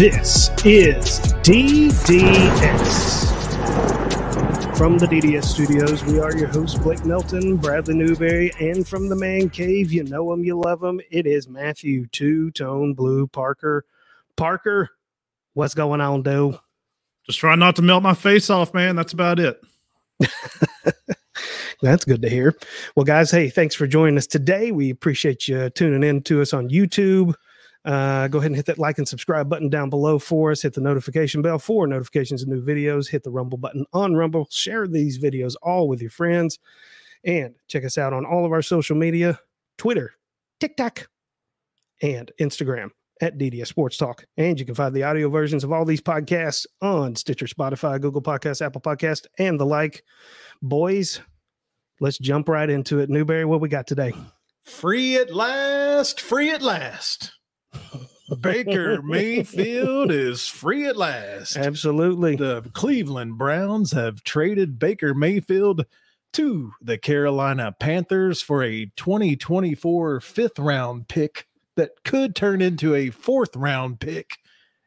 This is DDS. From the DDS studios, we are your hosts, Blake Melton, Bradley Newberry, and from the man cave, you know him, you love him. It is Matthew Two Tone Blue Parker. Parker, what's going on, dude? Just trying not to melt my face off, man. That's about it. That's good to hear. Well, guys, hey, thanks for joining us today. We appreciate you tuning in to us on YouTube. Uh, go ahead and hit that like and subscribe button down below for us. Hit the notification bell for notifications of new videos. Hit the Rumble button on Rumble. Share these videos all with your friends. And check us out on all of our social media Twitter, TikTok, and Instagram at DDS Sports Talk. And you can find the audio versions of all these podcasts on Stitcher, Spotify, Google Podcasts, Apple Podcast, and the like. Boys, let's jump right into it. Newberry, what we got today? Free at last, free at last. Baker Mayfield is free at last. Absolutely. The Cleveland Browns have traded Baker Mayfield to the Carolina Panthers for a 2024 fifth round pick that could turn into a fourth round pick.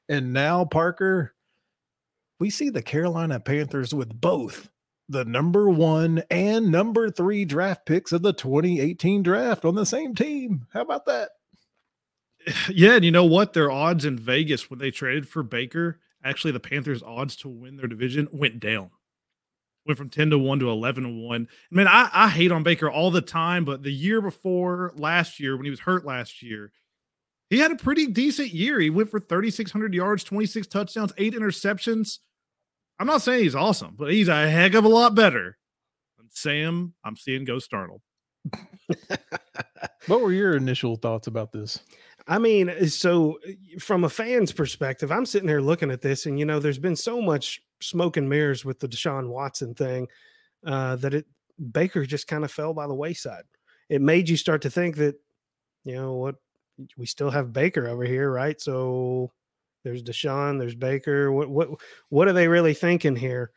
And now, Parker, we see the Carolina Panthers with both the number one and number three draft picks of the 2018 draft on the same team. How about that? Yeah, and you know what? Their odds in Vegas when they traded for Baker, actually the Panthers' odds to win their division went down. Went from 10 to 1 to 11 to 1. I mean, I, I hate on Baker all the time, but the year before last year, when he was hurt last year, he had a pretty decent year. He went for 3,600 yards, 26 touchdowns, eight interceptions. I'm not saying he's awesome, but he's a heck of a lot better than Sam. I'm seeing Ghost Darnold. what were your initial thoughts about this? I mean, uh, so uh, from a fan's perspective, I'm sitting here looking at this, and you know, there's been so much smoke and mirrors with the Deshaun Watson thing uh, that it Baker just kind of fell by the wayside. It made you start to think that, you know, what we still have Baker over here, right? So there's Deshaun, there's Baker. What what what are they really thinking here?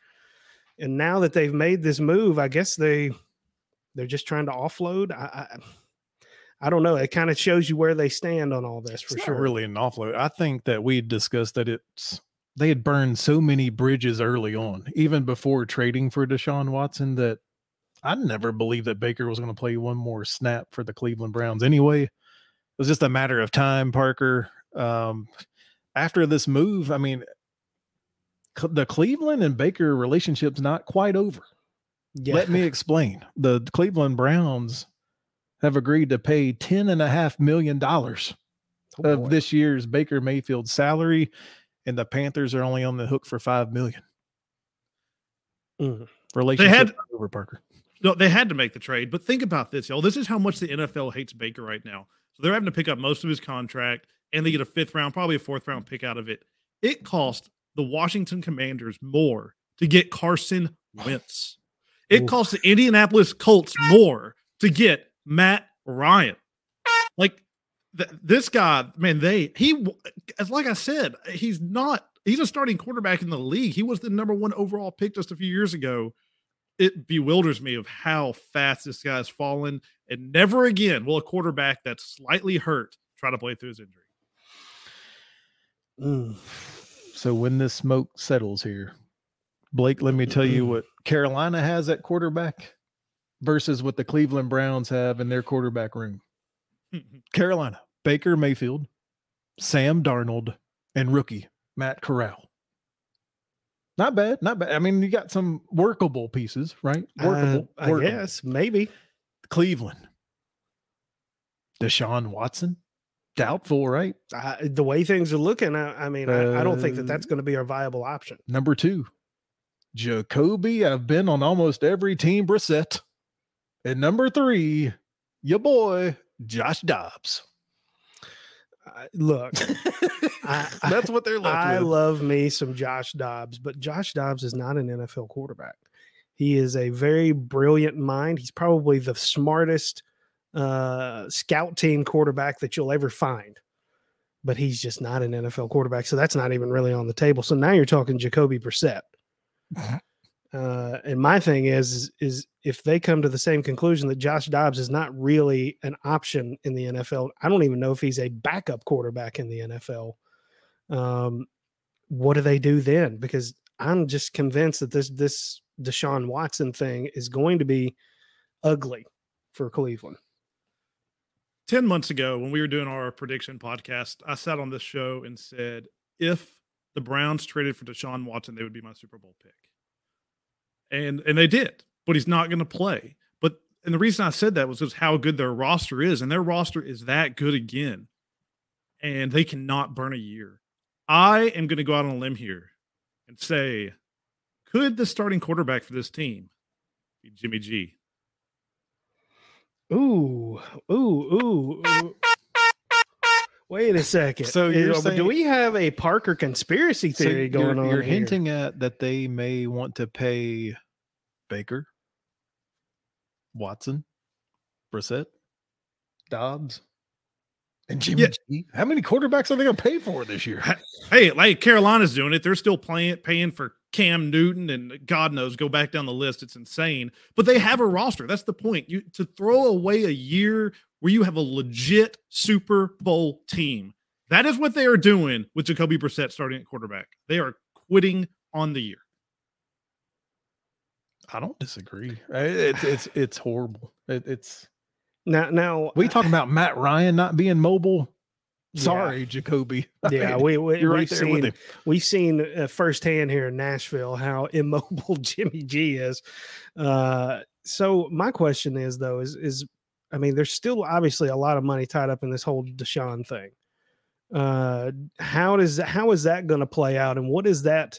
And now that they've made this move, I guess they they're just trying to offload. I, I I don't know. It kind of shows you where they stand on all this for it's sure. really an offload. I think that we discussed that it's they had burned so many bridges early on, even before trading for Deshaun Watson, that I never believed that Baker was going to play one more snap for the Cleveland Browns. Anyway, it was just a matter of time. Parker. Um, after this move, I mean, the Cleveland and Baker relationship's not quite over. Yeah. Let me explain. The Cleveland Browns have agreed to pay ten and a half million dollars oh, of this year's Baker Mayfield salary, and the Panthers are only on the hook for five million. Mm. Relationship they had over Parker. No, they had to make the trade, but think about this, y'all. This is how much the NFL hates Baker right now. So they're having to pick up most of his contract, and they get a fifth round, probably a fourth round pick out of it. It cost the Washington Commanders more to get Carson Wentz. It cost the Indianapolis Colts more to get Matt Ryan. Like th- this guy, man, they he as like I said, he's not he's a starting quarterback in the league. He was the number one overall pick just a few years ago. It bewilders me of how fast this guy's fallen, and never again will a quarterback that's slightly hurt try to play through his injury. Mm. So when this smoke settles here, Blake, let me tell you what Carolina has at quarterback versus what the Cleveland Browns have in their quarterback room. Carolina, Baker Mayfield, Sam Darnold, and rookie Matt Corral. Not bad, not bad. I mean, you got some workable pieces, right? Workable, uh, I workable. guess maybe. Cleveland, Deshaun Watson, doubtful, right? Uh, the way things are looking, I, I mean, uh, I, I, don't think that that's uh, going to be a viable option. Number two, Jacoby. I've been on almost every team. Brissett. And number three, your boy, Josh Dobbs. Uh, look, I, that's what they're left I with. love me some Josh Dobbs, but Josh Dobbs is not an NFL quarterback. He is a very brilliant mind. He's probably the smartest uh, scout team quarterback that you'll ever find, but he's just not an NFL quarterback. So that's not even really on the table. So now you're talking Jacoby Brissett. Uh, and my thing is, is, is if they come to the same conclusion that Josh Dobbs is not really an option in the NFL, I don't even know if he's a backup quarterback in the NFL. Um, what do they do then? Because I'm just convinced that this this Deshaun Watson thing is going to be ugly for Cleveland. 10 months ago, when we were doing our prediction podcast, I sat on this show and said, if the Browns traded for Deshaun Watson, they would be my Super Bowl pick. And and they did, but he's not going to play. But and the reason I said that was because how good their roster is, and their roster is that good again. And they cannot burn a year. I am going to go out on a limb here and say, could the starting quarterback for this team be Jimmy G? Ooh, ooh, ooh, ooh. Wait a second. So you're uh, Is- saying- do we have a Parker conspiracy So theory going you're, on? You're here? hinting at that they may want to pay Baker, Watson, Brissett, Dobbs, and Jimmy Yeah. G. How many quarterbacks are they going to pay for this year? Hey, like Carolina's doing it. They're still playing paying for Cam Newton and God knows, go back down the list. It's insane. But they have a roster. That's the point. You to throw away a year where you have a legit Super Bowl team. That is what they are doing with Jacoby Brissett starting at quarterback. They are quitting on the year. I don't disagree. It's it's it's horrible. It, it's now. Now we talking about Matt Ryan not being mobile. Yeah. Sorry, Jacoby. I Yeah, mean, we, we you're right we've there seen with him. we've seen uh, firsthand here in Nashville how immobile Jimmy G is. Uh, so my question is though is is I mean there's still obviously a lot of money tied up in this whole Deshaun thing. Uh, how does how is that going to play out, and what is that?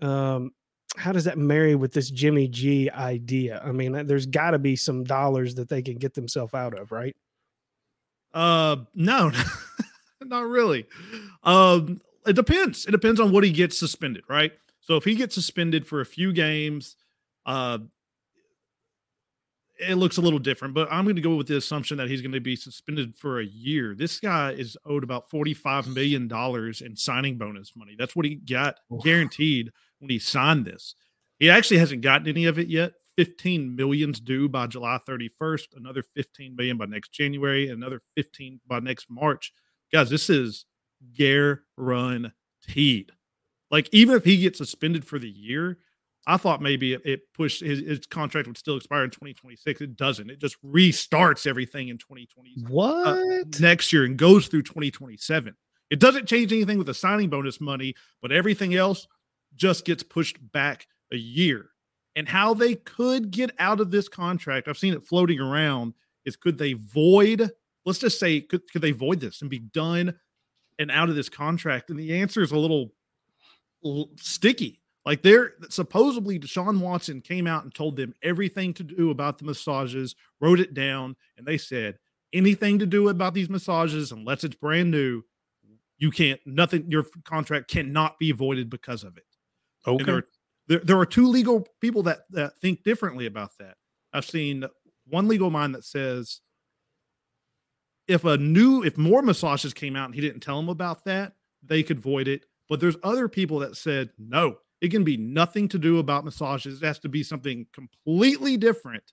Um, how does that marry with this Jimmy G idea? I mean, uh, there's got to be some dollars that they can get themselves out of, right? Uh, no, not really. Um, it depends. It depends on what he gets suspended, right? So if he gets suspended for a few games, uh, it looks a little different. But I'm going to go with the assumption that he's going to be suspended for a year. This guy is owed about 45 million dollars in signing bonus money. That's what he got guaranteed when he signed this. He actually hasn't gotten any of it yet. 15 million's due by July 31st, another 15 million by next January, another 15 by next March. Guys, this is guaranteed. Like, even if he gets suspended for the year, I thought maybe it, it pushed his, his contract would still expire in 2026. It doesn't. It just restarts everything in 2020 What? uh, next year and goes through 2027. It doesn't change anything with the signing bonus money, but everything else just gets pushed back a year. And how they could get out of this contract, I've seen it floating around, is could they void, let's just say, could, could they void this and be done and out of this contract? And the answer is a little l- sticky. Like they're supposedly Deshaun Watson came out and told them everything to do about the massages, wrote it down, and they said anything to do about these massages, unless it's brand new, you can't nothing, your contract cannot be voided because of it. And there, Okay. are, there, there are two legal people that, that think differently about that. I've seen one legal mind that says if a new, if more massages came out and he didn't tell them about that, they could void it. But there's other people that said no, it can be nothing to do about massages. It has to be something completely different.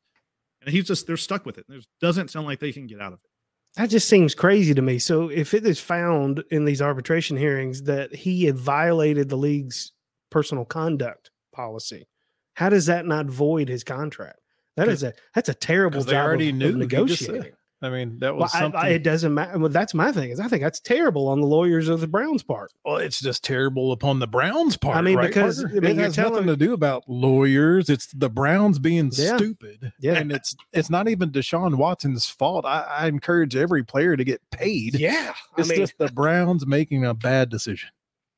And he's just, they're stuck with it. There doesn't sound like they can get out of it. That just seems crazy to me. So if it is found in these arbitration hearings that he had violated the league's personal conduct policy, how does that not void his contract? That is a that's a terrible job they of- already of, knew, he just said. negotiating. I mean, that was I- something. I- it doesn't matter. Well, that's my thing. Is I think that's terrible on the lawyers of the Browns part. well, it's just terrible upon the Browns part. I mean, right, because, Parker? I mean, it has telling- nothing to do about lawyers. It's the Browns being Yeah. stupid. Yeah. and it's it's not even Deshaun Watson's fault. I, I encourage every player to get paid. Yeah, It's I mean, just the Browns making a bad decision.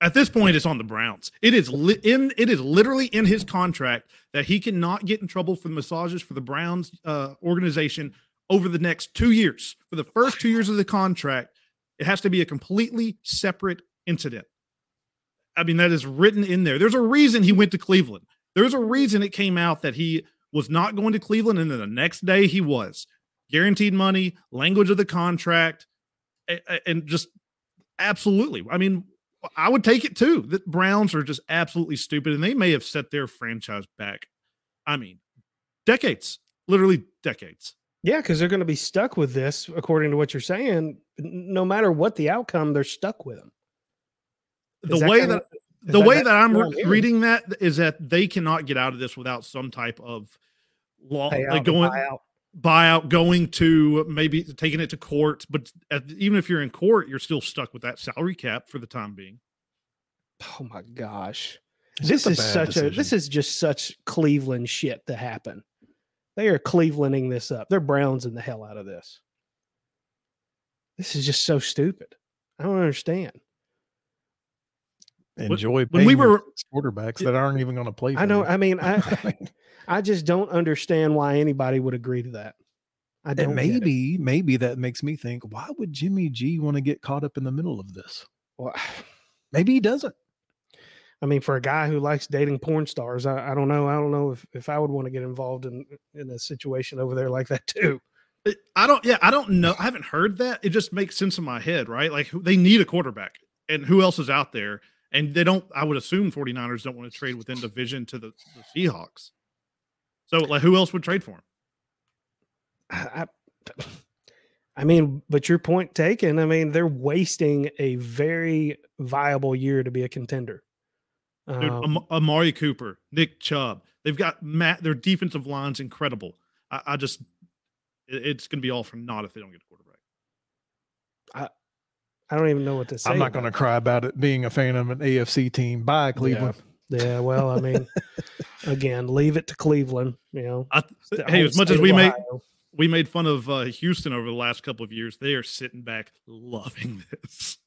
At this point, it's on the Browns. It is li- in. It is literally in his contract that he cannot get in trouble for the massages for the Browns uh, organization over the next two years. For the first two years of the contract, it has to be a completely separate incident. I mean, that is written in there. There's a reason he went to Cleveland. There's a reason it came out that he was not going to Cleveland, and then the next day he was. Guaranteed money, language of the contract, and just absolutely. I mean, I would take it too. The Browns are just absolutely stupid, and they may have set their franchise back. I mean, decades, literally decades. Yeah, because they're going to be stuck with this, according to what you're saying. No matter what the outcome, they're stuck with him. the Is that way kinda- that is the way that- that I'm re- reading that is that they cannot get out of this without some type of law, Payout like going buyout. buyout, going to maybe taking it to court. But at, even if you're in court, you're still stuck with that salary cap for the time being. Oh my gosh. It's this is bad such a this is just such Cleveland shit to happen. They are Clevelanding this up. They're Browns in the hell out of this. This is just so stupid. I don't understand. enjoy when we were- quarterbacks that aren't even going to play. I don't. I mean I I just don't understand why anybody would agree to that. I don't and maybe maybe that makes me think why would jimmy g want to get caught up in the middle of this Well, maybe he doesn't I mean, for a guy who likes dating porn stars, I, I don't know. I don't know if, if I would want to get involved in in a situation over there like that too. I don't. Yeah, I don't know. I haven't heard that. It just makes sense in my head, right? Like they need a quarterback, and who else is out there? And they don't. I would assume 49ers don't want to trade within division to the, the Seahawks. So, like, who else would trade for him? I, I, I mean, but your point taken. I mean, they're wasting a very viable year to be a contender. Dude, Um, Am- Amari Cooper, Nick Chubb. They've got Matt. Their defensive line's incredible. I, I just, it- it's going to be all for naught if they don't get a quarterback. I I don't even know what to say. i'm not going to cry about it being a fan of an afc team bye cleveland that. Yeah, well, I mean, again, leave it to Cleveland. You know, I, hey, as much as of we made we made fun of uh, Houston over the last couple of years, they are sitting back loving this.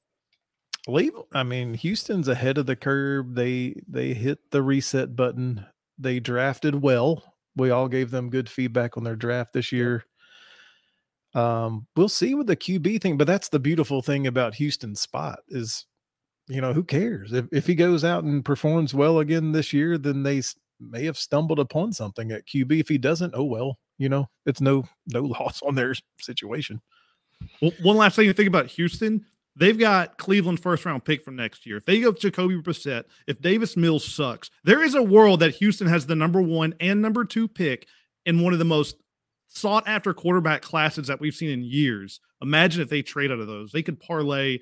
Leave i mean houston's ahead of the curve. They they hit the reset button. They drafted well. We all gave them good feedback on their draft this year. Um we'll see with the qb thing but that's the beautiful thing about houston's spot is you know who cares? If, if he goes out and performs well again this year then they may have stumbled upon something at qb if he doesn't oh well you know it's no no loss on their situation. Well, one last thing to think about Houston. They've got Cleveland first round pick for next year. If they go Jacoby Brissett, if Davis Mills sucks, there is a world that Houston has the number one and number two pick in one of the most sought after quarterback classes that we've seen in years. Imagine if they trade out of those. They could parlay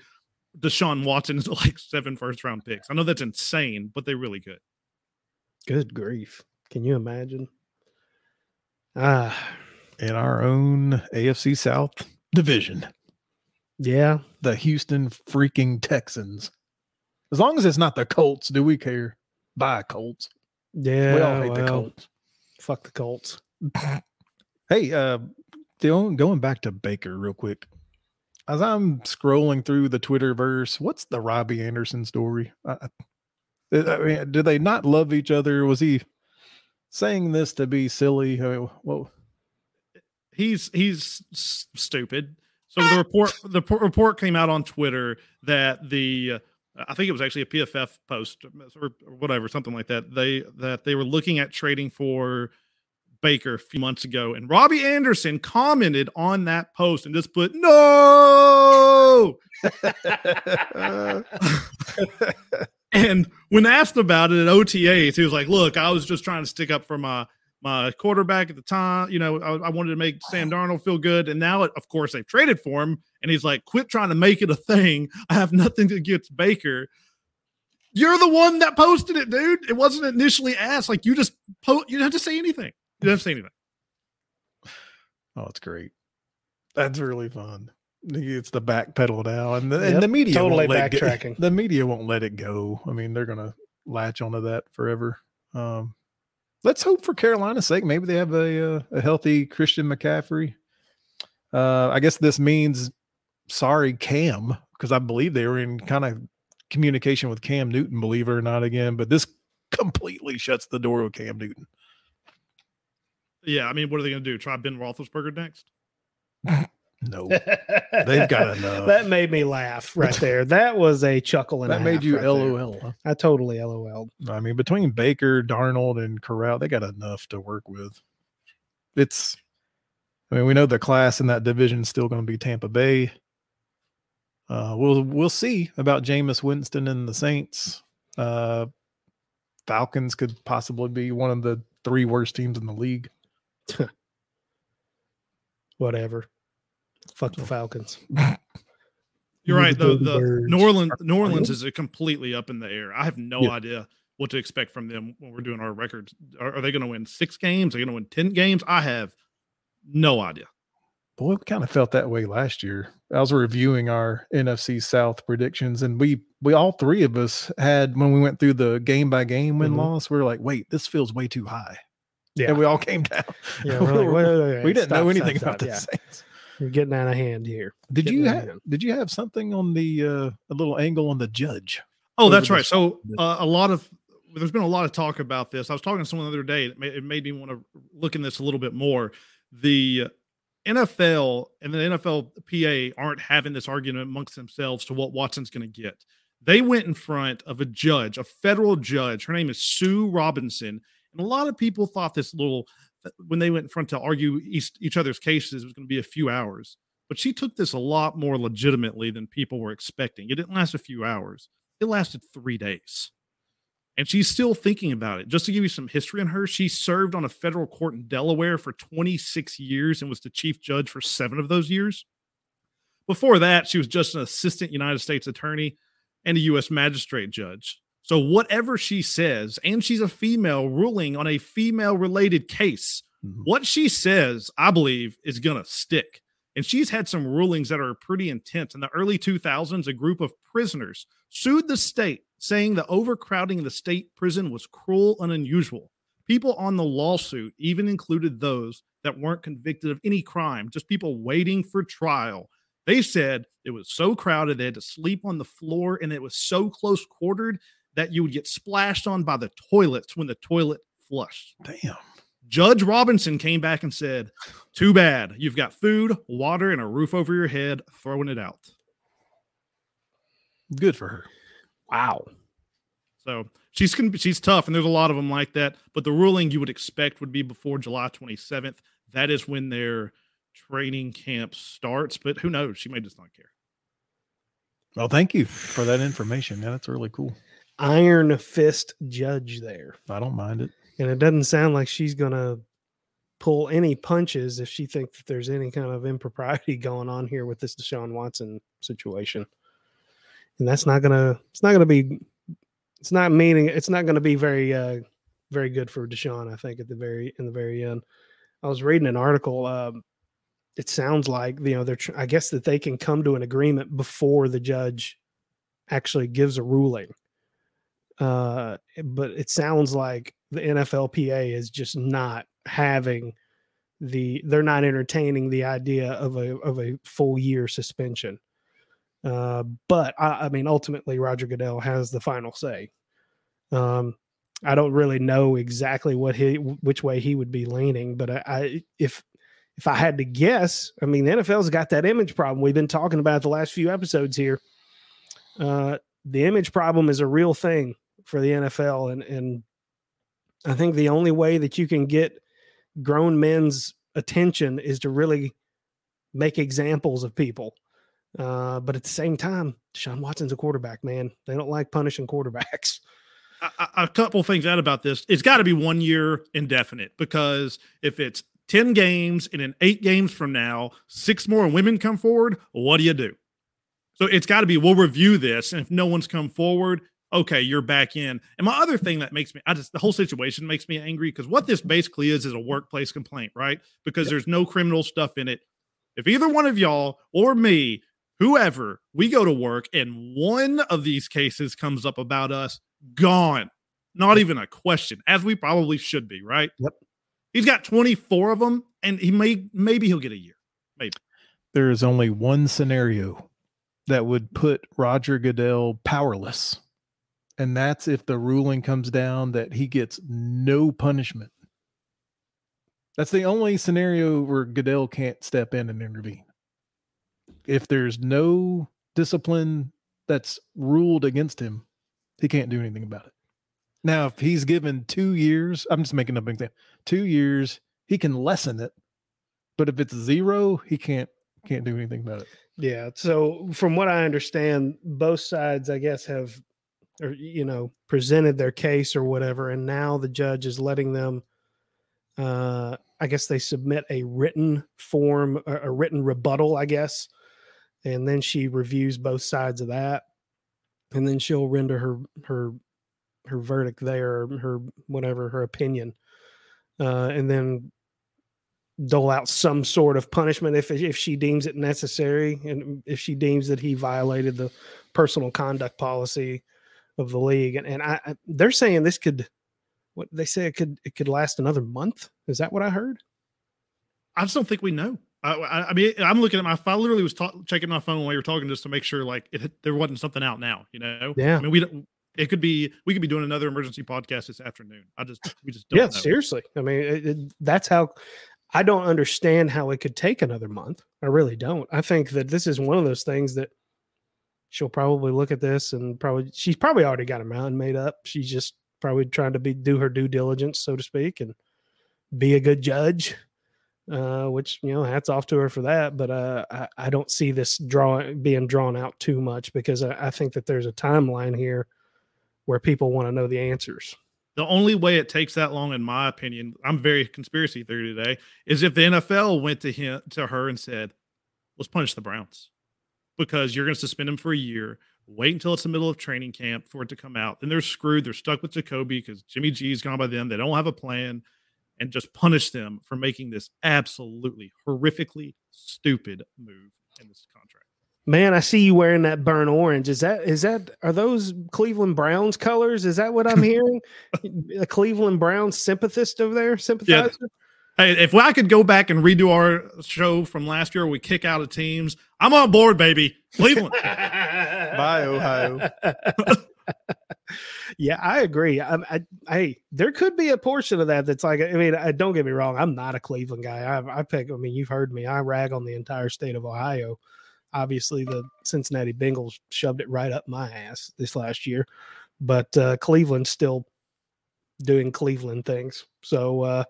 Deshaun Watson into like seven first round picks. I know that's insane, but they really could. Good grief! Can you imagine? Ah, in our own afc south division yeah. the Houston freaking Texans. As long as it's not the Colts, do we care? Bye, Colts. Yeah, we all hate the Colts. Fuck the Colts. Hey, uh, going going back to Baker real quick. As I'm scrolling through the Twitterverse, what's the Robbie Anderson story? I, I I mean, do they not love each other? Was he saying this to be silly? I mean, well, he's he's s- stupid. So the report the p- report came out on Twitter that the uh, I think it was actually a PFF post or or whatever something like that. They that they were looking at trading for Baker a few months ago, and Robbie Anderson commented on that post and just put no. And when asked about it at OTAs, he was like, "Look, I was just trying to stick up for my my quarterback at the time. You know, I, I wanted to make Sam Darnold feel good, and now, of course, they've traded for him. And he's like, "Quit trying to make it a thing. I have nothing against Baker. You're the one that posted it, dude. It wasn't initially asked. Like you just post. You don't have to say anything. You don't have to say anything. oh, it's great. That's really fun. It's the back pedal now, and the, Yep, and the media totally won't let go- backtracking. the media won't let it go. I mean, they're gonna latch onto that forever. Um, let's hope for Carolina's sake. Maybe they have a uh, a healthy Christian McCaffrey. Uh, I guess this means sorry, Cam, because I believe they were in kind of communication with Cam Newton, believe it or not, again. But this completely shuts the door with Cam Newton. Yeah, I mean, what are they going to do? Try Ben Roethlisberger next? No, They've got enough. That made me laugh right there. That was a chuckle and a that made you right. LOL. huh? I totally LOL. I mean, between Baker, Darnold, and Corral, they got enough to work with. It's, I mean, we know the class in that division is still going to be Tampa Bay. Uh, we'll we'll see about Jameis Winston and the Saints. Uh, Falcons could possibly be one of the three worst teams in the league. Whatever. Fuck the Falcons. You're right. The, Baby the. New Orleans, New Orleans is a completely up in the air. I have no Yeah. idea what to expect from them when we're doing our records. Are, are they going to win six games? Are they going to win ten games? I have no idea. Boy, we kind of felt that way last year. I was reviewing our NFC South predictions, and we we all three of us had when we went through the game by game win Mhm. loss. We are like, wait, this feels way too high, Yeah. and we all came down. yeah. We're like, wait, wait, wait, we didn't stop, know anything stop, about the yeah. Saints. You're getting out of hand here. Did Getting you have hand. Did you have something on the uh, a little angle on the judge? Oh, that's right. So uh, a lot of there's been a lot of talk about this. I was talking to someone the other day. It made, it made me want to look in this a little bit more. The NFL and the NFLPA aren't having this argument amongst themselves to what Watson's going to get. They went in front of a judge, a federal judge. Her name is Sue Robinson, and a lot of people thought this little when they went in front to argue each, each other's cases it was going to be a few hours. But she took this a lot more legitimately than people were expecting. It didn't last a few hours it lasted three days. And she's still thinking about it. Just to give you some history on her, she served on a federal court in Delaware for 26 years and was the chief judge for seven of those years. Before that, she was just an assistant United States attorney and a U.S. magistrate judge. So, whatever she says, and she's a female ruling on a female related case, Mhm. what she says, I believe, is going to stick. And she's had some rulings that are pretty intense. In the early 2000s, a group of prisoners sued the state, saying the overcrowding of the state prison was cruel and unusual. People on the lawsuit even included those that weren't convicted of any crime, just people waiting for trial. They said it was so crowded they had to sleep on the floor and it was so close quartered that you would get splashed on by the toilets when the toilet flushed. Damn. Judge Robinson came back and said, Too bad. You've got food, water, and a roof over your head, throwing it out. Good for her. Wow. So she's she's tough, and there's a lot of them like that. But the ruling you would expect would be before July 27th. That is when their training camp starts. But who knows? She may just not care. Well, thank you for that information. Yeah, that's really cool. Iron fist judge there. I don't mind it. And it doesn't sound like she's going to pull any punches if she thinks that there's any kind of impropriety going on here with this Deshaun Watson situation. And that's not going to, it's not going to be, it's not meaning, it's not going to be very, uh, very good for Deshaun, I think, at the very, in the very end. I was reading an article. Um, it sounds like, you know, they're, tr- I guess that they can come to an agreement before the judge actually gives a ruling. Uh, but it sounds like the NFLPA is just not having the they're not entertaining the idea of a of a full year suspension. Uh, but I, I mean, ultimately, Roger Goodell has the final say. Um, I don't really know exactly what he which way he would be leaning, but I, I if if I had to guess, I mean, the NFL's got that image problem we've been talking about the last few episodes here. Uh, the image problem is a real thing for the NFL, and and I think the only way that you can get grown men's attention is to really make examples of people. Uh, but at the same time, Sean Watson's a quarterback, man. They don't like punishing quarterbacks. a, couple things out about this. It's got to be one year indefinite because if it's 10 games and in eight games from now, six more women come forward, what do you do? So it's got to be, we'll review this. And if no one's come forward, okay, you're back in. And my other thing that makes me, I just, the whole situation makes me angry because what this basically is, is a workplace complaint, right? Because there's no criminal stuff in it. If either one of y'all or me, whoever, we go to work and one of these cases comes up about us, gone. Not even a question, as we probably should be, right? Yep. He's got 24 of them, and he may maybe he'll get a year. Maybe. There is only one scenario that would put Roger Goodell powerless. And that's if the ruling comes down that he gets no punishment. That's the only scenario where Goodell can't step in and intervene. If there's no discipline that's ruled against him, he can't do anything about it. Now, if he's given two years, I'm just making up an example. Two years, he can lessen it. But if it's zero, he can't can't do anything about it. Yeah. So from what I understand, both sides, I guess, have or you know, presented their case or whatever, and now the judge is letting them uh I guess they submit a written form a, written rebuttal, I guess. and then she reviews both sides of that, and then she'll render her her her verdict there, her whatever her opinion, uh, and then dole out some sort of punishment if if she deems it necessary, and if she deems that he violated the personal conduct policy of the league. And and I, I they're saying this could what they say it could it could last another month. Is that what I heard? I just don't think we know. I, I, I mean, I'm looking at my. I literally was ta- checking my phone while you were talking just to make sure like it, there wasn't something out now. You know? Yeah. I mean, we don't. It could be. We could be doing another emergency podcast this afternoon. I just. We just don't. yeah, know. seriously. I mean, it, it, that's how. I don't understand how it could take another month. I really don't. I think that this is one of those things that she'll probably look at this and probably she's probably already got her mind made up. She's just probably trying to be do her due diligence, so to speak, and be a good judge. Uh, which you know, hats off to her for that. But uh, I, I don't see this draw being drawn out too much because I, I think that there's a timeline here where people want to know the answers. The only way it takes that long, in my opinion, I'm very conspiracy theory today, is if the NFL went to him to her and said, "Let's punish the Browns because you're going to suspend him for a year. Wait until it's the middle of training camp for it to come out. Then they're screwed. They're stuck with Jacoby because Jimmy G's gone by then. They don't have a plan, and just punish them for making this absolutely horrifically stupid move in this contract." Man, I see you wearing that burnt orange. Is that is that are those Cleveland Browns colors? Is that what I'm hearing? a Cleveland Browns sympathist over there, sympathizer. Hey, if I could go back and redo our show from last year, we kick out of teams. I'm on board, baby. Cleveland. Bye, Ohio. yeah, I agree. I, I, hey, there could be a portion of that that's like. I mean, I, don't get me wrong. I'm not a Cleveland guy. I, I pick. I mean, you've heard me. I rag on the entire state of Ohio. Obviously, the Cincinnati Bengals shoved it right up my ass this last year, but uh, Cleveland's still doing Cleveland things. So uh,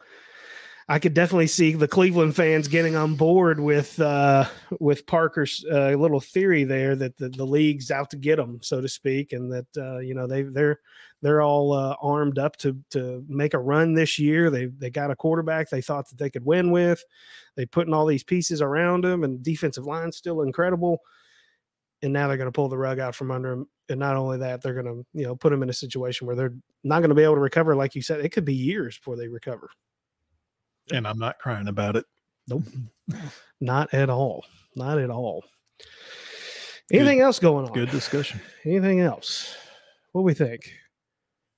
I could definitely see the Cleveland fans getting on board with uh, with Parker's uh, little theory there that the, the league's out to get them, so to speak, and that uh, you know they they're they're all uh, armed up to to make a run this year. They they got a quarterback they thought that they could win with. They putting all these pieces around them, and defensive line still incredible. And now they're going to pull the rug out from under them. And not only that, they're going to you know put them in a situation where they're not going to be able to recover. Like you said, it could be years before they recover. And I'm not crying about it. Nope. Not at all. Not at all. Anything else going on? Good discussion. Anything else? What do we think?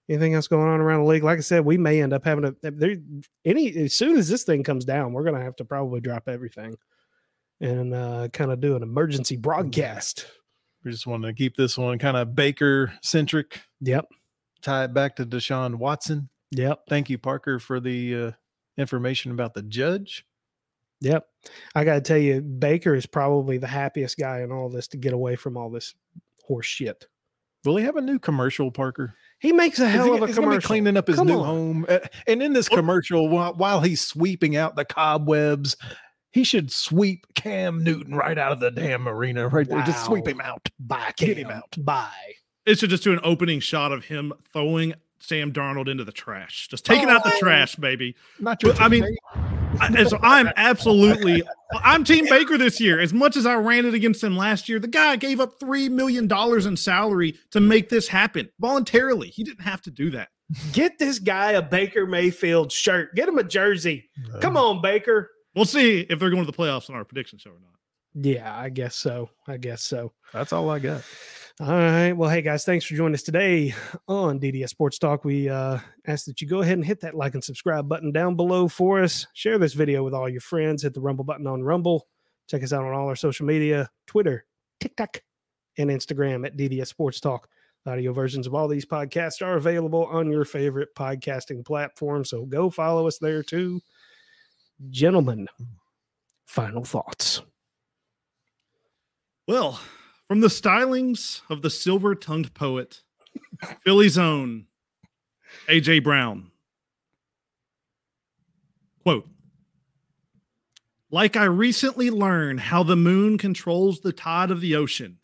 Anything else going on around the league? Like I said, we may end up having to there any as soon as this thing comes down, we're gonna have to probably drop everything and uh kind of do an emergency broadcast. We just want to keep this one kind of Baker centric. Yep. Tie it back to Deshaun Watson. Yep. Thank you, Parker, for the uh, information about the judge. Yep. I got to tell you, Baker is probably the happiest guy in all this to get away from all this horse shit. Will he have a new commercial, Parker? He makes a hell he, of a he's commercial. be cleaning up his Come new on. home. And in this commercial, while, while he's sweeping out the cobwebs, he should sweep Cam Newton right out of the damn arena right there. Just sweep him out. Bye, Get him out. Bye. It should just do an opening shot of him throwing Sam Darnold into the trash, just taking oh, out the Oh. trash, baby. Not your Well, I mean. I, so I'm absolutely, I'm Team Baker this year. As much as I ranted against him last year, the guy gave up three million dollars in salary to make this happen voluntarily. He didn't have to do that. Get this guy a Baker Mayfield shirt. Get him a jersey. Uh, Come on, Baker. We'll see if they're going to the playoffs on our prediction show or not. Yeah, I guess so. I guess so. That's all I got. All right. Well, hey guys, thanks for joining us today on DDS Sports Talk. We uh, ask that you go ahead and hit that like and subscribe button down below for us. Share this video with all your friends. Hit the Rumble button on Rumble. Check us out on all our social media Twitter, TikTok, and Instagram at DDS Sports Talk. Audio versions of all these podcasts are available on your favorite podcasting platform. So go follow us there too. Gentlemen, final thoughts. Well, from the stylings of the silver tongued poet, Philly's own AJ Brown. Quote Like I recently learned how the moon controls the tide of the ocean.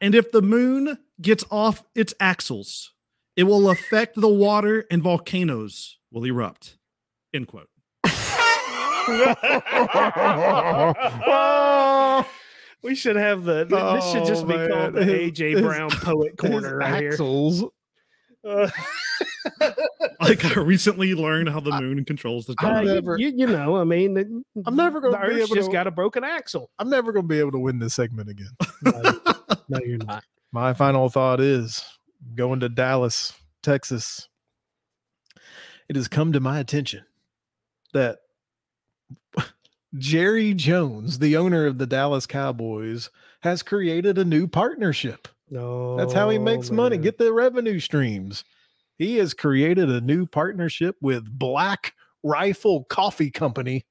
And if the moon gets off its axles, it will affect the water and volcanoes will erupt. End quote. We should have the. th- this should just Oh, be called the man. AJ His- Brown Poet Corner His right here. axles. Uh, Like I recently learned how the moon controls the uh, time. you, never- you, you know, I mean, it- I'm never gonna the be Earth's able just to- got a broken axle. I'm never going to be able to win this segment again. No, no, you're not. My final thought is going to Dallas, Texas. It has come to my attention that Jerry Jones, the owner of the Dallas Cowboys, has created a new partnership. No, That's how he oh, makes money, get the revenue streams. He has created a new partnership with Black Rifle Coffee Company.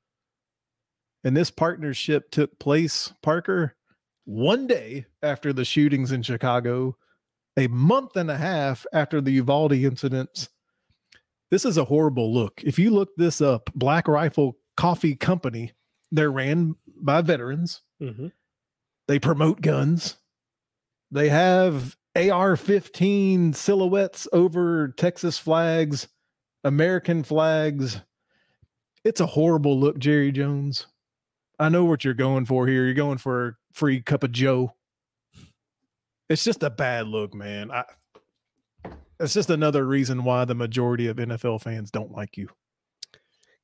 And this partnership took place, Parker, one day after the shootings in Chicago, a month and a half after the Uvalde incidents. This is a horrible look. If you look this up, Black Rifle Coffee Company, they're ran by veterans. Mhm. They promote guns. They have AR 15 silhouettes over Texas flags, American flags. It's a horrible look, Jerry Jones. I know what you're going for here. You're going for a free cup of Joe. It's just a bad look, man. I, it's just another reason why the majority of NFL fans don't like you.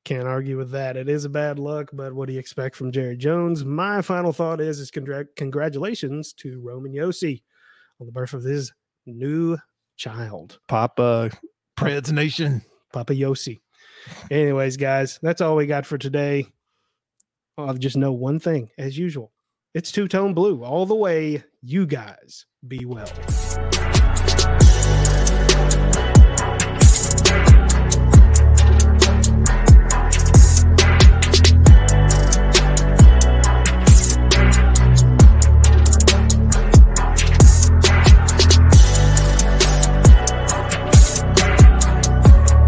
Can't argue with that. It is a bad look, but what do you expect from Jerry Jones? My final thought is: is congra- congratulations to Roman Yossi on the birth of his new child, Papa Preds Nation. Papa Yossi. Anyways, guys, that's all we got for today. I'll just know one thing, as usual. It's two tone blue all the way. You guys be well.